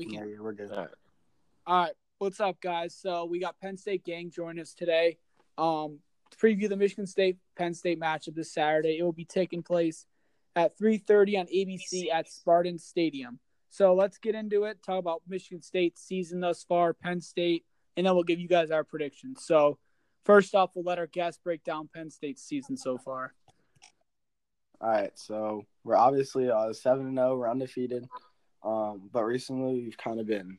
we can can- hear you. We're good. All right. All right, what's up, guys? So we got Penn State gang joining us today. Um, to preview the Michigan State Penn State matchup this Saturday. It will be taking place at 3:30 on ABC at Spartan Stadium. So let's get into it. Talk about Michigan State's season thus far, Penn State, and then we'll give you guys our predictions. So first off, we'll let our guests break down Penn State's season so far. All right, so we're obviously uh, seven and zero. We're undefeated, um, but recently we've kind of been,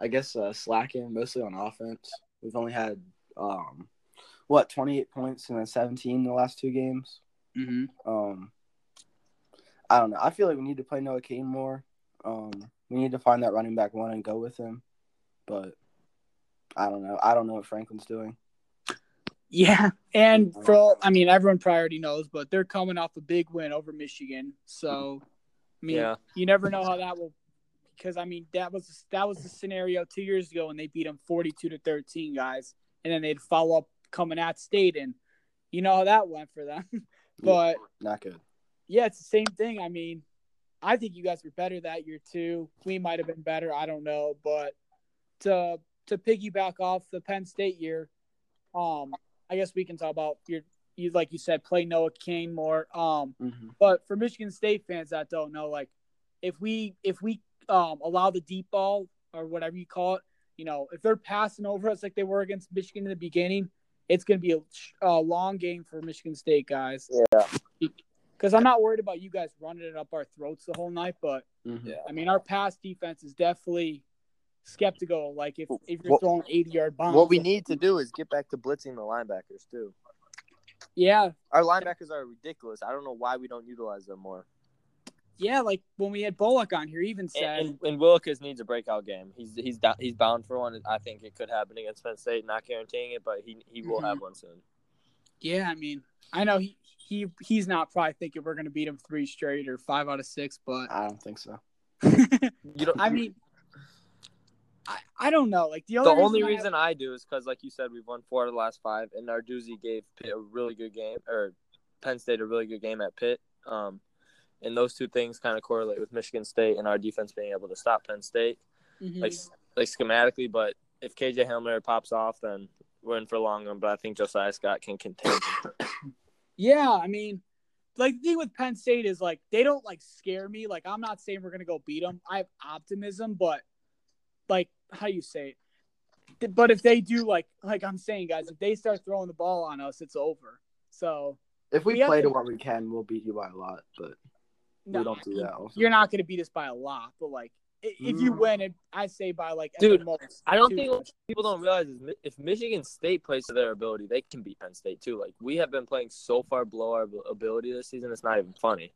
I guess, uh, slacking mostly on offense. We've only had um, what twenty eight points and then seventeen in the last two games. Mm-hmm. Um, I don't know. I feel like we need to play Noah Cain more. Um, we need to find that running back one and go with him, but I don't know. I don't know what Franklin's doing. Yeah, and for I mean, everyone probably already knows, but they're coming off a big win over Michigan. So, I mean, Yeah. you never know how that will, because I mean, that was that was the scenario two years ago when they beat them forty-two to thirteen, guys, and then they'd follow up coming at State, and you know how that went for them. but Not good. yeah, it's the same thing. I mean, I think you guys were better that year too. We might have been better. I don't know, but to to piggyback off the Penn State year, um, I guess we can talk about your you like you said, play Noah Cain more. Um, hmm but for Michigan State fans that don't know, like if we if we um allow the deep ball or whatever you call it, you know, if they're passing over us like they were against Michigan in the beginning, it's going to be a, a long game for Michigan State guys. Yeah. Because I'm not worried about you guys running it up our throats the whole night, but hmm I mean our pass defense is definitely skeptical. Like if if you're What- throwing 80 yard bombs, What we need to do is get back to blitzing the linebackers too. Yeah, Our linebackers are ridiculous. I don't know why we don't utilize them more. yeah, like when we had Bullock on here, he even said, And, and, and Willekes needs a breakout game. He's he's he's bound for one. I think it could happen against Penn State. Not guaranteeing it, but he he will Mhm. have one soon. Yeah, I mean, I know he he he's not probably thinking we're gonna beat him three straight or five out of six, but I don't think so. You don't. I mean, I, don't know. Like the the only only I have- reason I do is because, like you said, we've won four of the last five, and Narduzzi gave Pitt a really good game, or Penn State a really good game at Pitt. Um, and those two things kind of correlate with Michigan State and our defense being able to stop Penn State, Mhm. like like schematically. But if KJ Hamler pops off, then we're in for a long run. But I think Josiah Scott can contain. yeah, I mean, like the thing with Penn State is like they don't like scare me. Like I'm not saying we're gonna go beat them. I have optimism, but like how you say it? But if they do like like I'm saying, guys, if they start throwing the ball on us, it's over. So If we We play to- to what we can, we'll beat you by a lot. But no, we don't do that. Also. you're not going to beat us by a lot, but like i- if you Mm. win it, I say by like at the Dude, most I don't think touchdowns. people don't realize is if Michigan State plays to their ability, they can beat Penn State too. Like we have been playing so far below our ability this season, it's not even funny.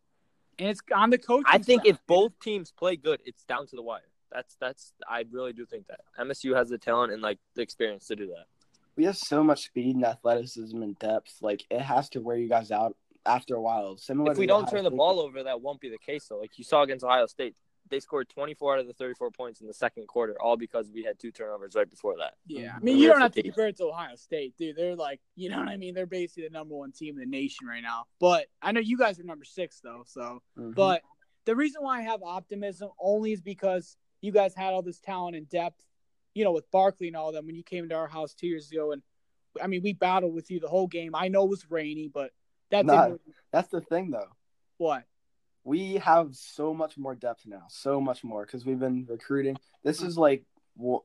and it's on the coach. I think if both teams play good, it's down to the wire. That's that's I really do think that MSU has the talent and like the experience to do that. we have so much speed and athleticism and depth. Like it has to wear you guys out after a while. Similar If we to don't Ohio turn the State. ball over, that won't be the case though. Like you saw against Ohio State, they scored 24 out of the 34 points in the second quarter, all because we had two turnovers right before that. Yeah, I mean, you don't have to fatigue. compare it to Ohio State, dude. They're like, you know what I mean? They're basically the number one team in the nation right now. But I know you guys are number six though. So, Mhm. but the reason why I have optimism only is because you guys had all this talent and depth, you know, with Barkley and all them when you came to our house two years ago. And I mean, we battled with you the whole game. I know it was rainy, but that Nah. didn't that's the thing though. what. we have so much more depth now, so much more because we've been recruiting. This mm-hmm. is like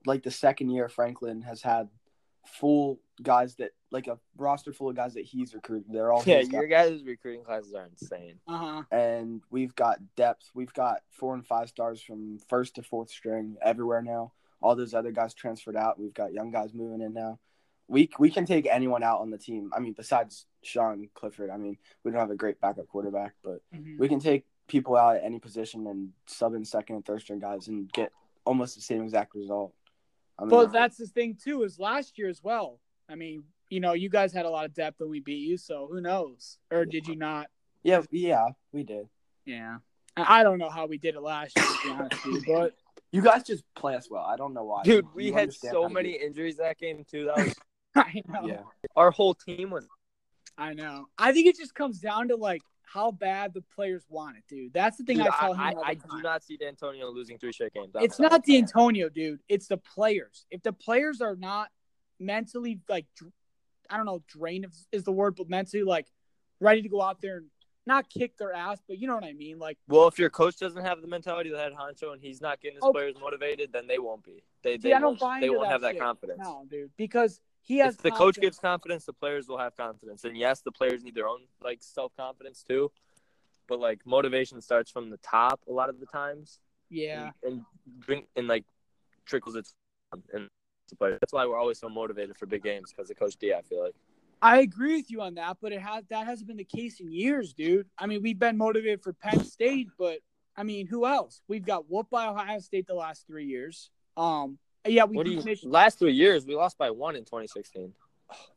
like the second year Franklin has had full guys that like a roster full of guys that he's recruiting. They're all Yeah, your guys. guys' recruiting classes are insane. Uh huh. and we've got depth. We've got four and five stars from first to fourth string everywhere now. All those other guys transferred out. We've got young guys moving in now. We we can take anyone out on the team. I mean, besides Sean Clifford. I mean, we don't have a great backup quarterback, but Mm-hmm. we can take people out at any position and sub in second and third string guys and get almost the same exact result. I mean, But that's the thing too. Is last year as well. I mean, you know, you guys had a lot of depth and we beat you, so who knows? Or did you not? yeah, yeah, we did. Yeah. I I don't know how we did it last year, to be honest with you, but You guys just play us well. I don't know why, Dude, we had so many do injuries that game too. That was I know. Yeah, our whole team was I know. I think it just comes down to like how bad the players want it, dude. That's the thing Dude, I tell him. I, all I, the do not see D'Antonio losing three straight games. I'm It's sorry. not D'Antonio, dude. It's the players. If the players are not mentally like, I don't know, drained is, is the word, but mentally like ready to go out there and not kick their ass, but you know what I mean. Like, Well, if your coach doesn't have the mentality that had head honcho and he's not getting his Okay. players motivated, then they won't be. They see, they I don't won't, buy they won't that have that confidence. No, dude, because he has. If the coach gives confidence, the players will have confidence. And yes, the players need their own like self confidence too. But like motivation starts from the top a lot of the times. yeah, And, and bring and like trickles its and the players. That's why we're always so motivated for big games because of Coach D. I feel like. I agree with you on that, but it has that hasn't been the case in years, dude. I mean, we've been motivated for Penn State, but I mean, who else? We've got whooped by Ohio State the last three years. Um, yeah, we you? Last three years, we lost by one in 2016.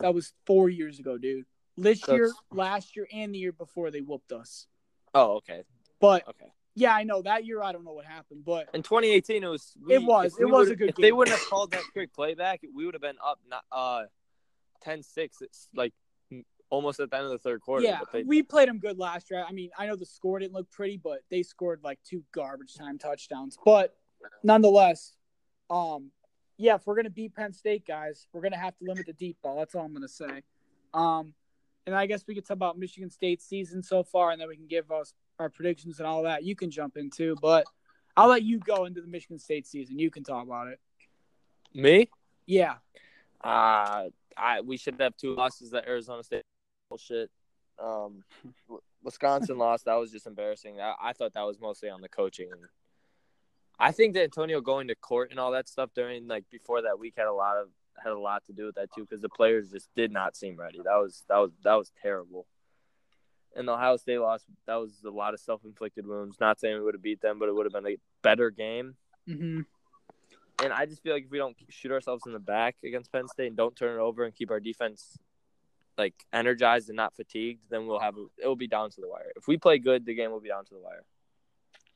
That was four years ago, dude. This That's- year, last year, and the year before they whooped us. Oh, okay, But okay. yeah, I know that year. I don't know what happened, but In 2018, it was. We, It was. It was a good If they game. wouldn't have called that quick playback, we would have been up not uh 10-6. It's like almost at the end of the third quarter. yeah, they, we played them good last year. I mean, I know the score didn't look pretty, but they scored like two garbage time touchdowns. But nonetheless, um, yeah, if we're gonna beat Penn State, guys, we're gonna have to limit the deep ball. That's all I'm gonna say. Um, and I guess we could talk about Michigan State's season so far, and then we can give us our predictions and all that. You can jump in too, but I'll let you go into the Michigan State season. You can talk about it. me. Yeah, Uh, I we should have two losses at Arizona State. Bullshit. Um, Wisconsin lost. That was just embarrassing. I, I thought that was mostly on the coaching. I think that Antonio going to court and all that stuff during like before that week had a lot of had a lot to do with that too because the players just did not seem ready. That was that was that was terrible. And the Ohio State loss that was a lot of self inflicted wounds. Not saying we would have beat them, but it would have been a better game. hmm And I just feel like if we don't shoot ourselves in the back against Penn State and don't turn it over and keep our defense like energized and not fatigued, then we'll have it will be down to the wire. If we play good, the game will be down to the wire.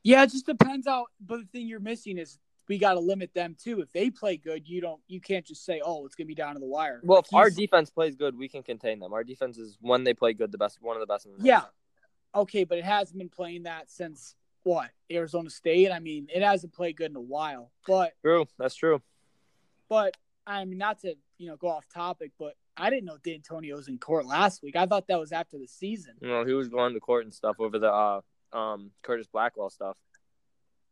Yeah, it just depends how. But the thing you're missing is we got to limit them too. If they play good, you don't. You can't just say, "Oh, it's gonna be down to the wire." Well, Like, if our defense plays good, we can contain them. Our defense is when they play good, the best one of the best in the yeah, okay, but it hasn't been playing that since what Arizona State. I mean, it hasn't played good in a while. But True, that's true. but I mean, not to you know go off topic, but I didn't know D'Antonio was in court last week. I thought that was after the season. You know, he was going to court and stuff over the uh, um Curtis Blackwell stuff.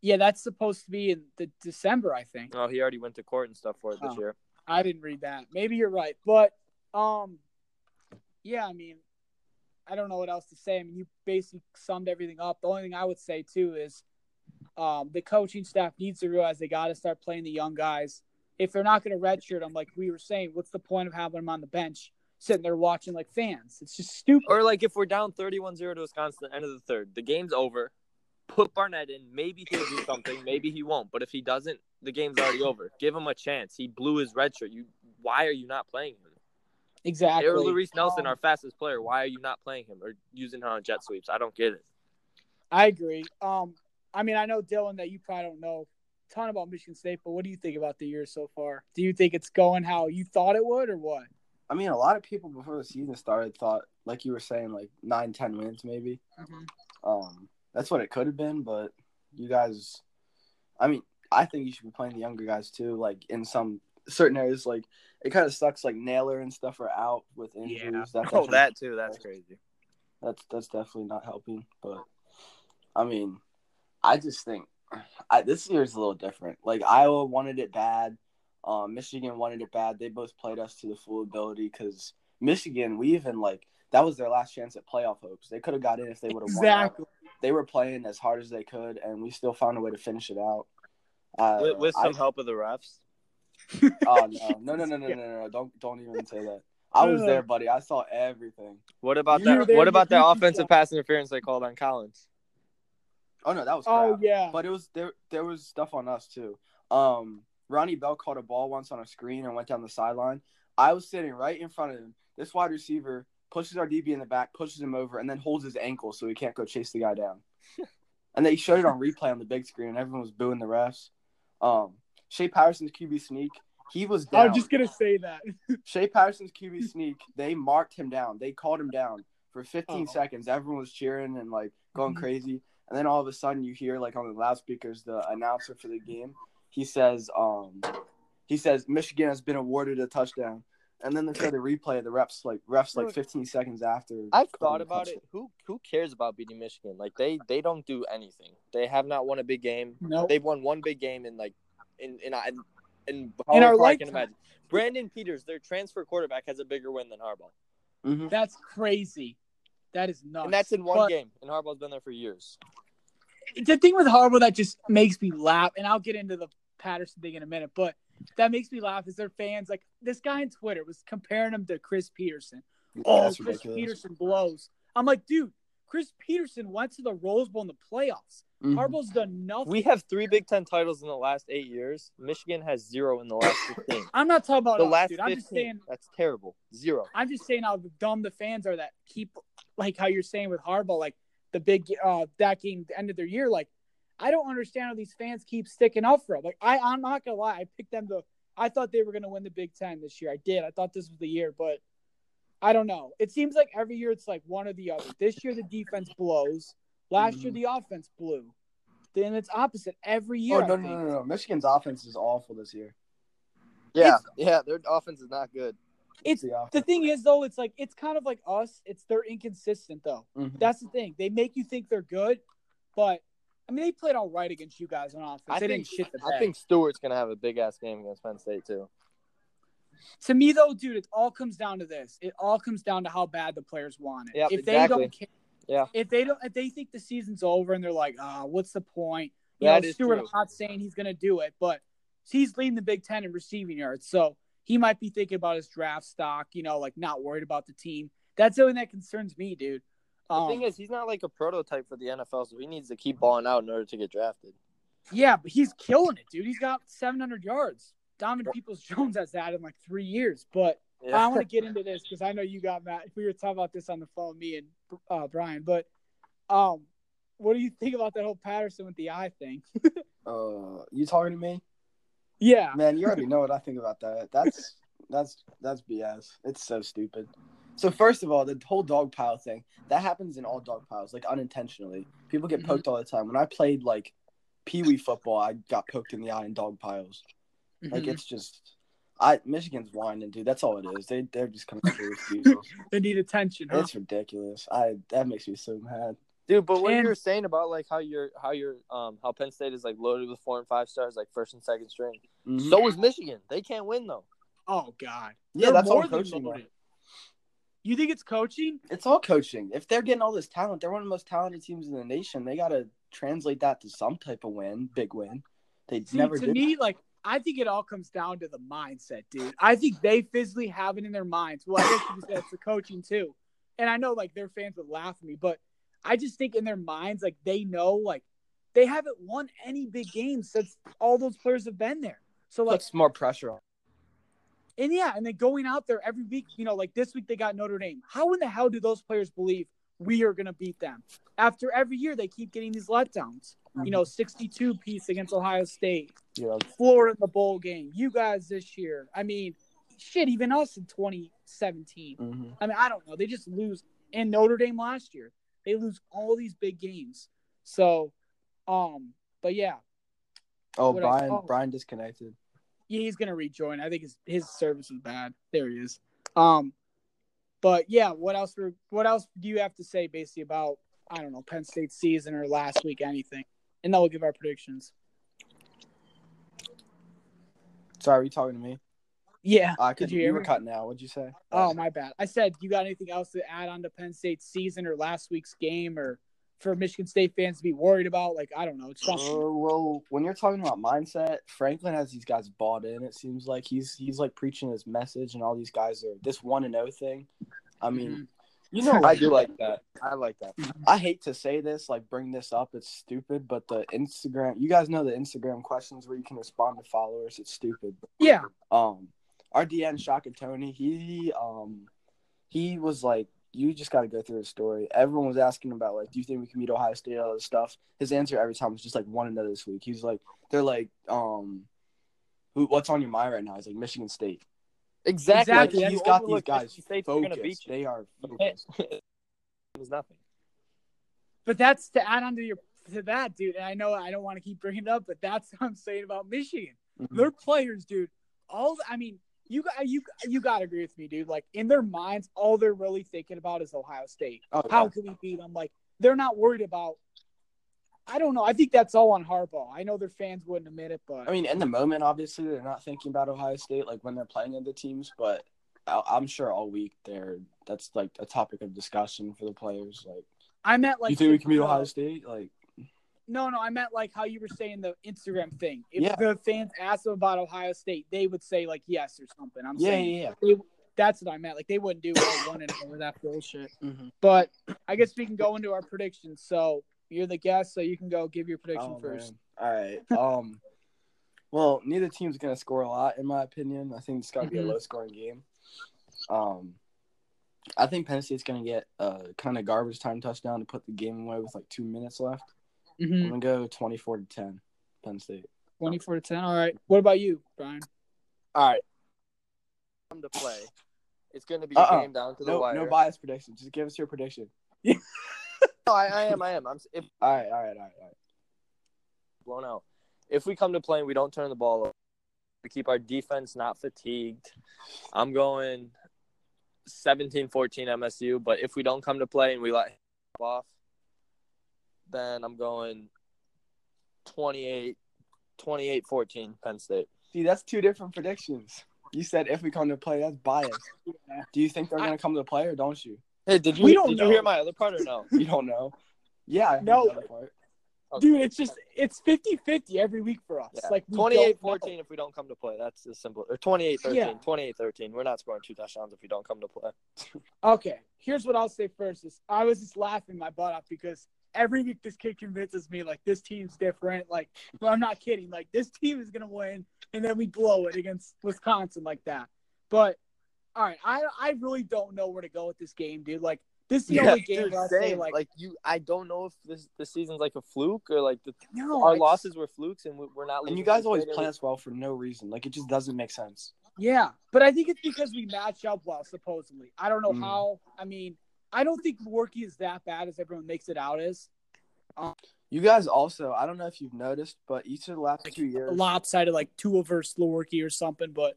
Yeah, that's supposed to be in the December, I think. Oh, he already went to court and stuff for it this year. I didn't read that. Maybe you're right, but um, yeah, I mean, I don't know what else to say. I mean, you basically summed everything up. The only thing I would say too is, um, the coaching staff needs to realize they got to start playing the young guys. If they're not going to redshirt them, like we were saying, what's the point of having them on the bench sitting there watching like fans? It's just stupid. Or like if we're down 31-0 to Wisconsin at the end of the third, the game's over. Put Barnett in. Maybe he'll do something. Maybe he won't. But if he doesn't, the game's already over. Give him a chance. He blew his red shirt. You, why are you not playing him? exactly. Or Laress Nelson, our fastest player. Why are you not playing him or using him on jet sweeps? I don't get it. I agree. Um, I mean, I know Dylan that you probably don't know a ton about Michigan State, but what do you think about the year so far? Do you think it's going how you thought it would, or what? I mean, a lot of people before the season started thought, like you were saying, like nine, ten wins maybe. Um, that's what it could have been, but you guys, I mean, I think you should be playing the younger guys too. Like in some certain areas, like it kind of sucks. Like Naylor and stuff are out with injuries. Yeah. That Oh, that too. That's crazy. that's that's definitely not helping. But I mean, I just think I, this year is a little different. Like Iowa wanted it bad, um, Michigan wanted it bad. They both played us to the full ability because Michigan, we even like that was their last chance at playoff hopes. They could have got in if they would have Exactly. won. They were playing as hard as they could, and we still found a way to finish it out. Uh, With, with I- some help of the refs. oh no, no, no, no, no, no, no, no! Don't don't even say that. I was there, buddy. I saw everything. What about You that? there What about that offensive shot. pass interference they called on Collins? Oh no, that was crap. Oh yeah. But it was there. There was stuff on us too. Um, Ronnie Bell caught a ball once on a screen and went down the sideline. I was sitting right in front of him. This wide receiver pushes our DB in the back, pushes him over, and then holds his ankle so he can't go chase the guy down. and they showed it on replay on the big screen, and everyone was booing the refs. Um, Shea Patterson's QB sneak, he was I down. was just gonna say that. Shea Patterson's QB sneak, they marked him down. They called him down for 15 Oh. seconds. Everyone was cheering and like going Mhm. crazy, and then all of a sudden you hear like on the loudspeakers the announcer for the game. He says, um, he says Michigan has been awarded a touchdown, and then they show the replay of the refs like refs like 15 seconds after. I've thought about it. Who who cares about beating Michigan? Like they they don't do anything. They have not won a big game. No, They've won one big game in like in in in, in, In our however I can imagine. Brandon Peters, their transfer quarterback, has a bigger win than Harbaugh, Mhm. that's crazy. That is nuts. and that's in one But game. And Harbaugh's been there for years. The thing with Harbaugh that just makes me laugh, and I'll get into the Patterson thing in a minute, but that makes me laugh is their fans like this guy on Twitter was comparing him to Chris Petersen. Oh, That's Chris ridiculous. Petersen blows. I'm like, dude, Chris Petersen went to the Rose Bowl in the playoffs. Mhm. Harbaugh's done nothing. We have three Big Ten titles in the last eight years. Michigan has zero in the last fifteen. I'm not talking about the us, last dude. I'm just saying That's terrible. Zero. I'm just saying how dumb the fans are that keep like how you're saying with Harbaugh, like the big uh that game the end of their year. Like I don't understand how these fans keep sticking up for him. Like I I'm not gonna lie, I picked them to I thought they were gonna win the Big Ten this year. I did. I thought this was the year, but I don't know. It seems like every year it's like one or the other. This year the defense blows. Last year Mhm. the offense blew. Then it's opposite every year. Oh I no, no, no, no! Michigan's offense is awful this year. Yeah, yeah. Their offense is not good. It's the the thing is though, it's like it's kind of like us. It's they're inconsistent though. Mhm. That's the thing. They make you think they're good, but I mean they played all right against you guys on offense. I they think didn't shit the I think Stewart's gonna have a big ass game against Penn State too. to me though, dude, it all comes down to this. It all comes down to how bad the players want it. Yep, if they exactly. don't care, Yeah. If they don't, if they think the season's over and they're like, ah, what's the point? You That know, is Stewart. true. I'm not saying he's gonna do it, but he's leading the Big Ten in receiving yards, so he might be thinking about his draft stock. You know, like not worried about the team. That's the only thing that concerns me, dude. The Um, thing is, he's not like a prototype for the NFL, so he needs to keep balling out in order to get drafted. Yeah, but he's killing it, dude. He's got 700 yards. Donovan Peoples Jones has that in like three years. But I want to get into this because I know you got Matt. We were talking about this on the phone, me and uh, Brian. But um, what do you think about that whole Patterson with the eye thing? Uh, you talking to me? yeah, Man, you already know what I think about that. That's that's that's BS. It's so stupid. So first of all, the whole dog pile thing that happens in all dog piles, like unintentionally. People get Mhm. poked all the time. When I played like pee wee football, I got poked in the eye in dog piles. Like Mhm. it's just, I Michigan's whining, dude. That's all it is. They they're just coming for refusals. they need attention. Huh? It's ridiculous. I that makes me so mad. Dude, but what And- you were saying about like how you're how you're um how Penn State is like loaded with four and five stars, like first and second string. Mhm. So is Michigan. They can't win though. Oh God, yeah, They're that's all more than coaching. You think it's coaching? It's all coaching. If they're getting all this talent, they're one of the most talented teams in the nation. They got to translate that to some type of win, big win. They See, never to did. me, like I think it all comes down to the mindset, dude. I think they physically have it in their minds. Well, I guess you say it's the coaching too. And I know like their fans would laugh at me, but I just think in their minds, like they know, like they haven't won any big games since all those players have been there. So like, puts more pressure on. And yeah, and then going out there every week, you know, like this week they got Notre Dame. How in the hell do those players believe we are gonna beat them? After every year they keep getting these letdowns. You know, 62 piece against Ohio State. Know, Florida in the bowl game. You guys this year. I mean, shit, even us in 2017. mhm. I mean, I don't know. They just lose. And Notre Dame last year, they lose all these big games. So, um, but yeah, Oh, I- Brian, oh. Brian disconnected. Yeah, he's gonna rejoin. I think his his service is bad. There he is. Um, but yeah, what else? Were, what else do you have to say basically about I don't know Penn State season or last week anything? And then we'll give our predictions. Sorry, are you talking to me? Yeah. I Did could. you You, were me? cutting out. What'd you say? Oh, my bad. I said, you got anything else to add on to Penn State's season or last week's game or for Michigan State fans to be worried about? Like, I don't know. It's something. Uh, well, when you're talking about mindset, Franklin has these guys bought in. It seems like he's he's like preaching his message, and all these guys are this one and zero thing. I mean, Mhm. you know, I do like that. I like that. I hate to say this, like bring this up, it's stupid, but the Instagram, you guys know the Instagram questions where you can respond to followers. It's stupid. Yeah. Um, our DN Shaka Toney, he um, he was like, you just got to go through his story. Everyone was asking about like, do you think we can meet Ohio State? All this stuff. His answer every time was just like one another this week. He's like, they're like, um, who? What's on your mind right now? He's like Michigan State. Exactly. Like, he's got these guys Michigan State's gonna focused. They are focused. is nothing. But that's to add on to your to that, dude. And I know I don't want to keep bringing it up, but that's what I'm saying about Michigan. Mhm. Their players, dude. All I mean, you got you you got to agree with me, dude. Like in their minds, all they're really thinking about is Ohio State. Oh, How yeah. can we beat them? Like they're not worried about. I don't know. I think that's all on Harbaugh. I know their fans wouldn't admit it, but I mean, in the moment, obviously, they're not thinking about Ohio State like when they're playing other teams, but I- I'm sure all week they're that's like a topic of discussion for the players. Like, I meant like you think we can beat Ohio State? Like, No, no, I meant like how you were saying the Instagram thing. If Yeah. the fans asked them about Ohio State, they would say like yes or something. I'm yeah, saying yeah, they, that's what I meant. Like they wouldn't do one and over that bullshit. Mm-hmm. But I guess we can go into our predictions. So you're the guest, so you can go give your prediction Oh, first. man. All right. Um. well, neither team's gonna score a lot, in my opinion. I think it's gonna be Mhm. a low-scoring game. Um, I think Penn State's gonna get a kind of garbage time touchdown to put the game away with like two minutes left. I'm Mm-hmm. gonna go 24 to 10, Penn State. Twenty-four to ten. All right. What about you, Brian? All right. Come to play. It's going to be Uh-uh. a game down to the No, wire. no bias prediction. Just give us your prediction. No, I, I am. I am. I'm if All right, all right, all right, all right. blown out. If we come to play and we don't turn the ball over, we keep our defense not fatigued. I'm going 17-14 MSU, but if we don't come to play and we let him off, then I'm going 28 28-14 Penn State. See, that's two different predictions. You said if we come to play, that's biased. Do you think they're gonna come to play or don't you? Hey, did you We don't did know. you hear my other part or no? You don't know. Yeah, I No. the other part. Dude, it's just it's 50-50 every week for us. Yeah. Like we 28 don't know. 14 if we don't come to play. That's as simple. Or 28 13. Yeah. 28 13. We're not scoring two touchdowns if we don't come to play. Okay, here's what I'll say first: is I was just laughing my butt off because every week this kid convinces me like this team's different. Like, well, I'm not kidding. Like this team is gonna win, and then we blow it against Wisconsin like that. But all right, I I really don't know where to go with this game, dude. Like this is the only game dude, where I say same. like, like you, I don't know if this this season's like a fluke or like the, no, our I- losses were flukes and we- we're not. And you guys always Vader. play us well for no reason. Like it just doesn't make sense. Yeah, but I think it's because we match up well, supposedly. I don't know Mm. how. I mean, I don't think Worky is that bad as everyone makes it out as. You guys also, I don't know if you've noticed, but each of the last two years, lopsided like two versus Lorky or something, but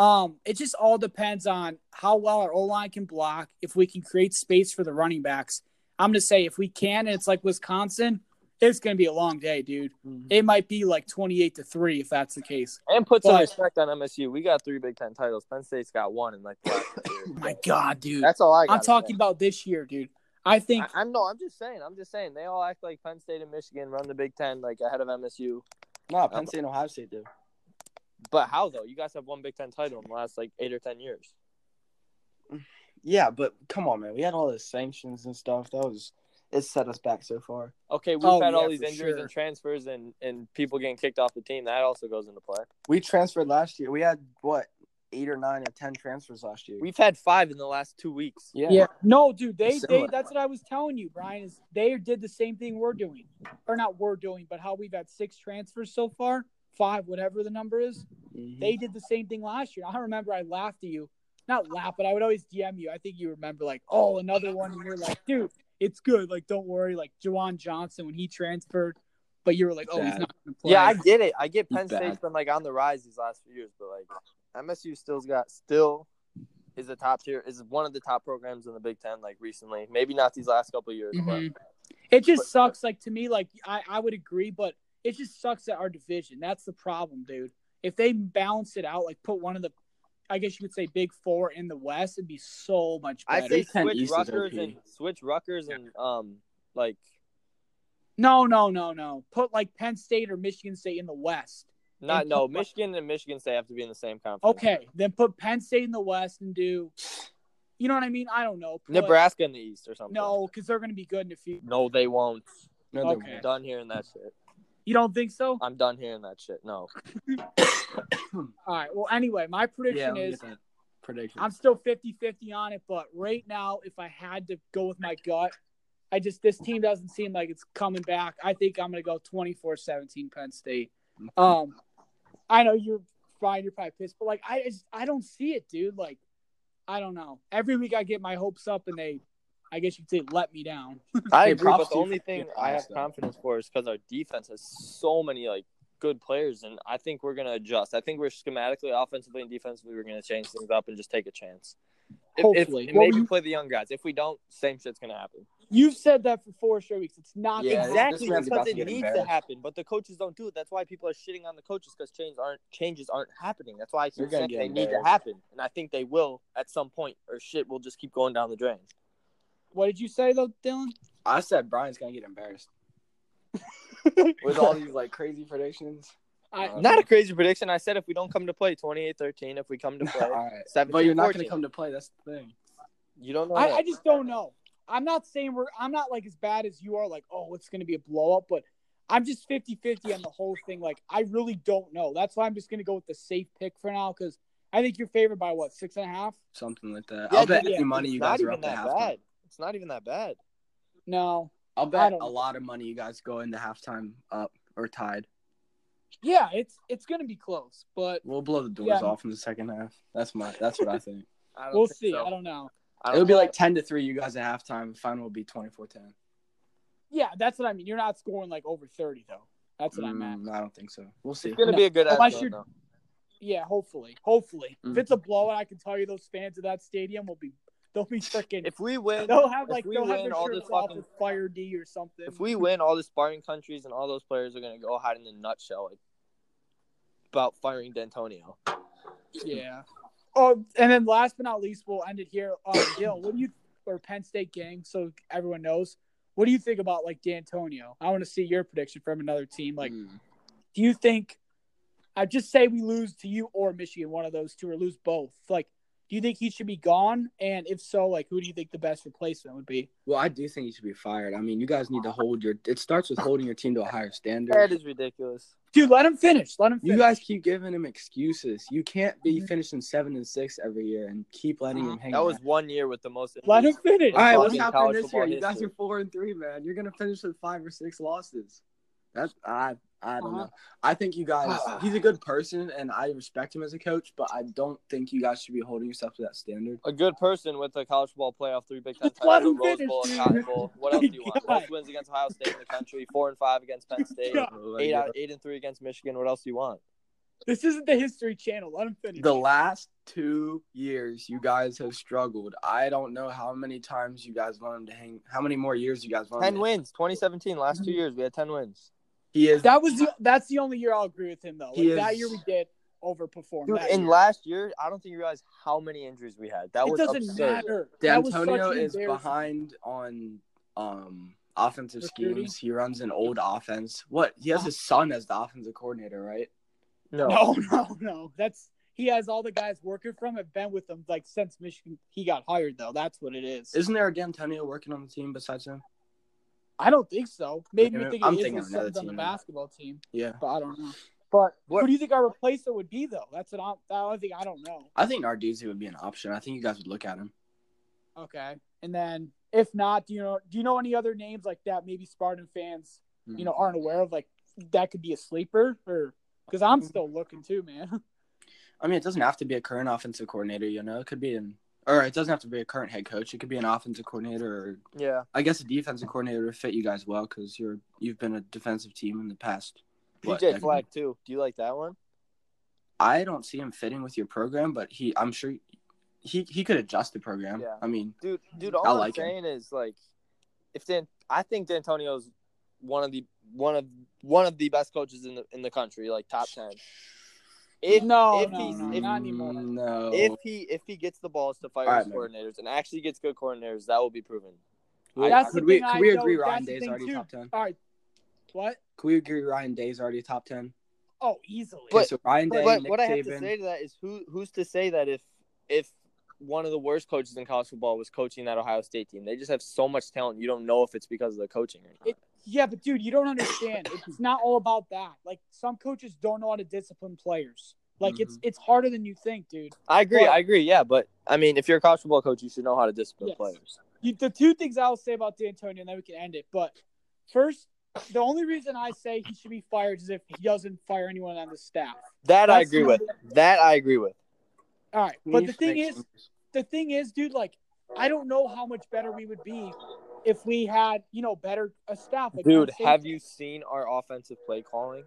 um it just all depends on how well our O line can block, if we can create space for the running backs. I'm gonna say if we can and it's like Wisconsin, it's gonna be a long day, dude. Mhm. It might be like twenty eight to three if that's the case. And put some But- respect on MSU. We got three Big Ten titles. Penn State's got one in like the last two years. my god, dude. That's all I got. I'm talking about this year, dude. I think I, I'm no. I'm just saying. I'm just saying. They all act like Penn State and Michigan run the Big Ten like ahead of MSU. no, Penn State and Ohio State do. But how though? You guys have one Big Ten title in the last like eight or ten years. Yeah, but come on, man. We had all the sanctions and stuff. That was it set us back so far. Okay, we've Oh, had all these injuries sure. and transfers and and people getting kicked off the team. That also goes into play. We transferred last year. We had what eight or nine or ten transfers last year. We've had five in the last two weeks. yeah. yeah. No, dude, they It's they that's what I was telling you, Brian, is they did the same thing we're doing. Or not we're doing, but how we've had six transfers so far, five, whatever the number is. Mhm. They did the same thing last year. I remember I laughed at you. Not laugh, but I would always DM you. I think you remember like, oh, another one, and you're like, dude, it's good. Like, don't worry. Like Juwan Johnson when he transferred, but you were like, oh, he's not going to play. Yeah, I get it. I get He's Penn State's been like on the rise these last few years, but like MSU still's got still is a top tier is one of the top programs in the Big Ten. Like recently, maybe not these last couple of years, Mhm. but It just But- sucks. Like to me, like I, I would agree, but it just sucks at our division. That's the problem, dude. If they balance it out, like put one of the, I guess you could say big four in the West, it'd be so much better. I better. say switch East Rutgers OP. and switch Rutgers and um like no, no, no, no. Put like Penn State or Michigan State in the West. not no put- Michigan and Michigan State have to be in the same conference. Okay, then put Penn State in the West and do, you know what I mean? I don't know. Put- Nebraska in the East or something. No, because they're going to be good in a few. no, they won't. No, they Okay. I'm done hearing that shit. You don't think so? I'm done hearing that shit. No, All right. Well, anyway, my prediction let me is prediction. I'm still 50-50 on it, but right now, if I had to go with my gut, I just this team doesn't seem like it's coming back. I think I'm gonna go 24-17 Penn State. Um, I know you're fine, you're probably pissed, but like I just I don't see it, dude. Like, I don't know. Every week I get my hopes up and they I guess you could say let me down. I Hey, agree, but the only thing I have confidence for is because our defense has so many like good players, and I think we're gonna adjust. I think we're schematically, offensively, and defensively, we're gonna change things up and just take a chance. If, if, Hopefully. and maybe were you- play the young guys. If we don't, same shit's gonna happen. You've said that for four straight weeks. It's not Yeah, gonna this- exactly man's because it needs to happen, but the coaches don't do it. That's why people are shitting on the coaches because changes aren't changes aren't happening. That's why I You're keep saying they need to happen, and I think they will at some point, or shit will just keep going down the drain. What did you say though, Dylan? I said Brian's gonna get embarrassed with all these like crazy predictions. I, Uh, Not a crazy prediction. I said if we don't come to play 28-13, if we come to play all right, 17, but you're not 14. gonna come to play. That's the thing. You don't know. I. I just don't know. I'm not saying we're. I'm not like as bad as you are. Like, oh, it's gonna be a blow up. But I'm just 50-50 on the whole thing. Like, I really don't know. That's why I'm just gonna go with the safe pick for now because I think you're favored by what six and a half. Something like that. Yeah, I'll bet yeah, any money you guys are even up to that bad. It's not even that bad. No. I'll bet a lot of money you guys go into halftime up or tied. Yeah, it's it's gonna be close, but We'll blow the doors Yeah. off in the second half. That's my. That's what I think. I don't we'll think see. so. I don't know. I It'll don't be know. like ten to three. You guys at halftime. Final will be 24-10. Yeah, that's what I mean. You're not scoring like over 30 though. That's what I meant. Mm, I don't think so. We'll see. It's gonna No. be a good Unless ass you're- Yeah, hopefully, hopefully. If Mhm. it's a blowout, I can tell you those fans of that stadium will be they'll be freaking. If we win, They'll have like they'll have their all shirts this off fucking- with Fire D or something. if we win, all the sparring countries and all those players are gonna go hide in the nutshell like, about firing D'Antonio. Yeah. Oh, and then last but not least, we'll end it here. Um, Dylan, what do you or Penn State gang? So everyone knows. What do you think about like D'Antonio? I want to see your prediction from another team. Like, Mm. do you think? I just say we lose to you or Michigan, one of those two, or lose both. Like, do you think he should be gone? And if so, like, who do you think the best replacement would be? Well, I do think he should be fired. I mean, you guys need to hold your. It starts with holding your team to a higher standard. That is ridiculous. Dude, let him finish. Let him finish. You guys keep giving him excuses. You can't be Mhm. finishing seven and six every year and keep letting him hang. That was around. one year with the most. let him finish. All right, what's fucking happening this year? football You guys are four and three, man. You're gonna finish with five or six losses. That's I I don't Uh-huh. know. I think you guys. He's a good person, and I respect him as a coach, but I don't think you guys should be holding yourself to that standard. A good person with a college football playoff, three Big Ten titles, Rose Bowl, a. Cotton Bowl. What else do you want? God. Most wins against Ohio State in the country, four and five against Penn State, eight out, eight and three against Michigan. What else do you want? This isn't the History Channel. Let him finish. The last two years, you guys have struggled. I don't know how many times you guys want him to hang. How many more years you guys want? Ten to- wins, 2017. Last Mm-hmm. two years, we had ten wins. He is. That was the, that's the only year I'll agree with him though. Like, He that is- year we did overperform. Dude, that in year. last year, I don't think you realize how many injuries we had. That it was doesn't absurd. matter. That D'Antonio is behind on um offensive Recruiting? schemes. He runs an old offense. What? He has his son as the offensive coordinator, right? No. No, no, no. That's he has all the guys working from have been with him like since Michigan he got hired though. That's what it is. Isn't there a D'Antonio working on the team besides him? I don't think so. Maybe Okay, you think I'm it is thinking his of another son's on the team. basketball team, Yeah. but I don't know. But What- who do you think our replacement would be though? That's what I'm. That I think I don't know. I think Narduzzi would be an option. I think you guys would look at him. Okay, and then if not, do you know? Do you know any other names like that? Maybe Spartan fans, you know, hmm. aren't aware of like that could be a sleeper or because I'm hmm. still looking too, man. I mean, it doesn't have to be a current offensive coordinator. You know, it could be an, or it doesn't have to be a current head coach. It could be an offensive coordinator, or Yeah. I guess a defensive coordinator would fit you guys well because you're you've been a defensive team in the past. what, PJ? Fleck too. Do you like that one? I don't see him fitting with your program, but he, I'm sure he he could adjust the program. Yeah. I mean, Dude, dude, all I I'm like him. saying is like, if Dan, I think D'Antonio's one of the one of one of the best coaches in the in the country, like top ten. If No, if no, he's no, if, not anymore. No. if he if he gets the balls to fire All his right, man. coordinators and actually gets good coordinators, that will be proven. Wait, That's the could we thing could I we agree Ryan the Day's thing, already too. top ten? All right, what? Can we agree Ryan Day's already top ten? Oh, easily. Okay, But- so Ryan Day, But Nick what I have to say to that is who who's to say that if if one of the worst coaches in college football was coaching that Ohio State team, they just have so much talent. You don't know if it's because of the coaching or not. It- Yeah, but dude, you don't understand. It's not all about that. Like some coaches don't know how to discipline players. Like it's Mm-hmm. it's harder than you think, dude. I agree. But- I agree. Yeah, but I mean, if you're a college football coach, you should know how to discipline Yes. players. You, the two things I'll say about D'Antonio, and then we can end it. But first, the only reason I say he should be fired is if he doesn't fire anyone on the staff. That I agree with. That I agree with. All right, but the thing make is, the thing is, dude, like I don't know how much better we would be if we had, you know, better a staff. Like Dude, have you seen our offensive play calling?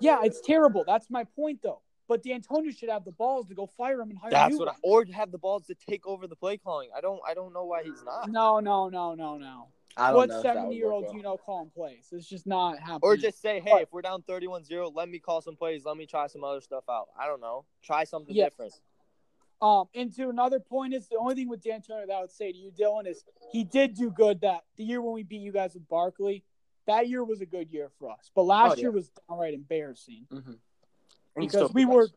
Yeah, it's terrible. That's my point, though. But D'Antonio should have the balls to go fire him and hire That's you. what I, or have the balls to take over the play calling. I don't I don't know why he's not. No, no, no, no, no. I don't What that seventy-year-old well. do you know calling plays? It's just not happening. Or just say, hey, But- if we're down 31-0, let me call some plays. Let me try some other stuff out. I don't know. Try something Yeah. different. Um, and to another point is the only thing with D'Antonio that I would say to you, Dylan, is he did do good that the year when we beat you guys with Barkley. That year was a good year for us, but last Oh, yeah. year was downright embarrassing Mhm. Because we were. us.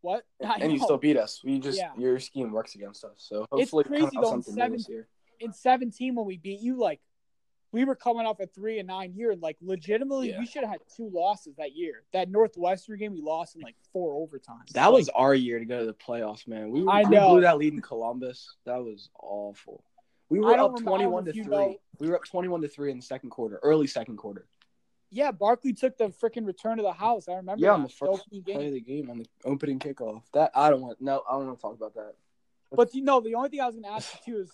What? I and you still beat us. We just Yeah. your scheme works against us. So It's hopefully crazy, though, in something new this seven- in 17 when we beat you, like we were coming off a three and nine year, and like legitimately, Yeah. we should have had two losses that year. That Northwestern game, we lost in like four overtimes. That Like, was our year to go to the playoffs, man. We, I we know. blew that lead in Columbus. That was awful. We were up rem- I don't know twenty-one to three. know- We were up twenty-one to three in the second quarter, early second quarter. yeah. Barkley took the freaking return to the house. I remember. Yeah, on that, the first opening Play game. of the game on the opening kickoff. That I don't want. No, I don't want to talk about that. But you know, the only thing I was going to ask you too is,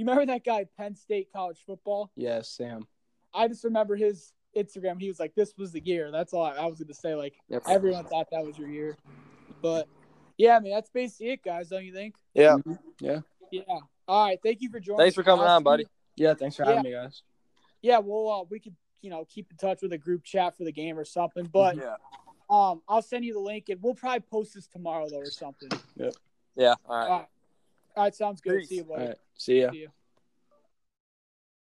you remember that guy Penn State college football? Yes, Sam. I just remember his Instagram. He was like, "This was the year." That's all I, I was going to say. Like Yep. everyone thought that was your year, but yeah, I mean that's basically it, guys. Don't you think? Yeah. Mhm. Yeah. Yeah. All right. Thank you for joining. Thanks for coming I'll on, buddy. Yeah. Thanks for having me, guys. yeah, well, uh, we could, you know, keep in touch with a group chat for the game or something. But Yeah. um, I'll send you the link, and we'll probably post this tomorrow though or something. Yeah. All right. All right, all right, sounds good. Peace. See you, All buddy. right. See ya. See you.